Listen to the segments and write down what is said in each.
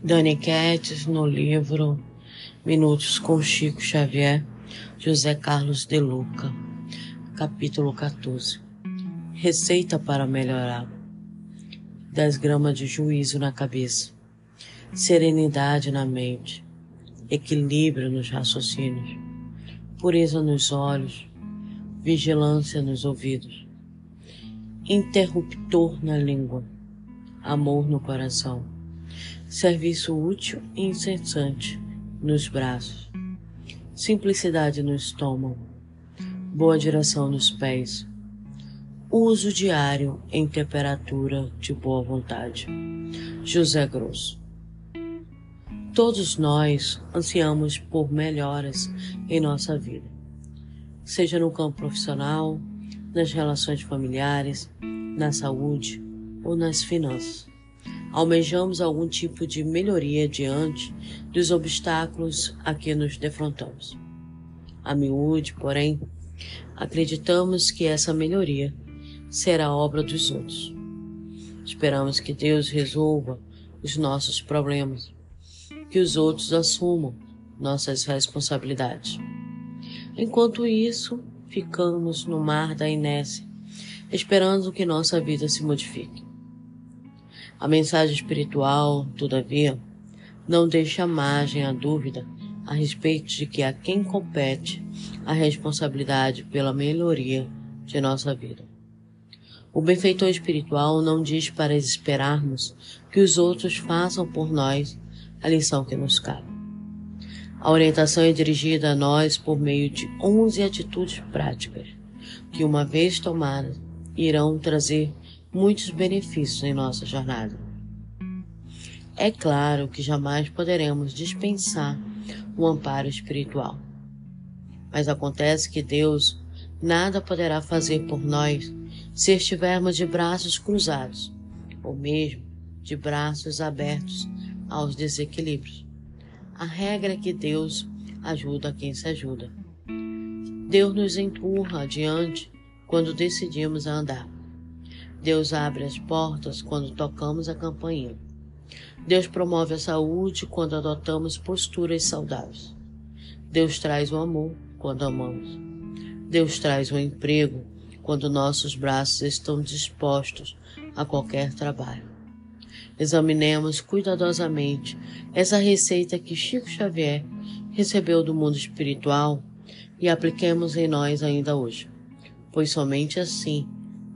Dani Quetes, no livro Minutos com Chico Xavier, José Carlos de Luca, capítulo 14. Receita para melhorar: 10 gramas de juízo na cabeça, serenidade na mente, equilíbrio nos raciocínios, pureza nos olhos, vigilância nos ouvidos, interruptor na língua, amor no coração serviço útil e incessante nos braços, simplicidade no estômago, boa direção nos pés, uso diário em temperatura de boa vontade. José Grosso. Todos nós ansiamos por melhoras em nossa vida, seja no campo profissional, nas relações familiares, na saúde ou nas finanças almejamos algum tipo de melhoria diante dos obstáculos a que nos defrontamos. A miúde, porém, acreditamos que essa melhoria será obra dos outros. Esperamos que Deus resolva os nossos problemas, que os outros assumam nossas responsabilidades. Enquanto isso, ficamos no mar da inércia, esperando que nossa vida se modifique. A mensagem espiritual, todavia, não deixa margem à dúvida a respeito de que a quem compete a responsabilidade pela melhoria de nossa vida. O benfeitor espiritual não diz para esperarmos que os outros façam por nós a lição que nos cabe. A orientação é dirigida a nós por meio de onze atitudes práticas, que, uma vez tomadas, irão trazer muitos benefícios em nossa jornada. É claro que jamais poderemos dispensar o amparo espiritual. Mas acontece que Deus nada poderá fazer por nós se estivermos de braços cruzados, ou mesmo de braços abertos aos desequilíbrios. A regra é que Deus ajuda quem se ajuda. Deus nos empurra adiante quando decidimos andar. Deus abre as portas quando tocamos a campainha. Deus promove a saúde quando adotamos posturas saudáveis. Deus traz o amor quando amamos. Deus traz o emprego quando nossos braços estão dispostos a qualquer trabalho. Examinemos cuidadosamente essa receita que Chico Xavier recebeu do mundo espiritual e apliquemos em nós ainda hoje, pois somente assim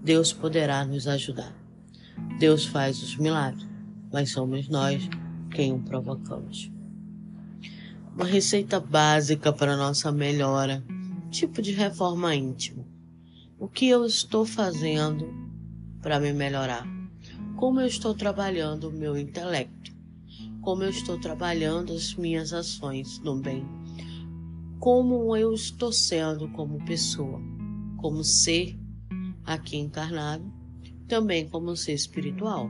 Deus poderá nos ajudar. Deus faz os milagres, mas somos nós quem o provocamos. Uma receita básica para nossa melhora, tipo de reforma íntima. O que eu estou fazendo para me melhorar? Como eu estou trabalhando o meu intelecto? Como eu estou trabalhando as minhas ações no bem? Como eu estou sendo como pessoa, como ser aqui encarnado, também como ser espiritual.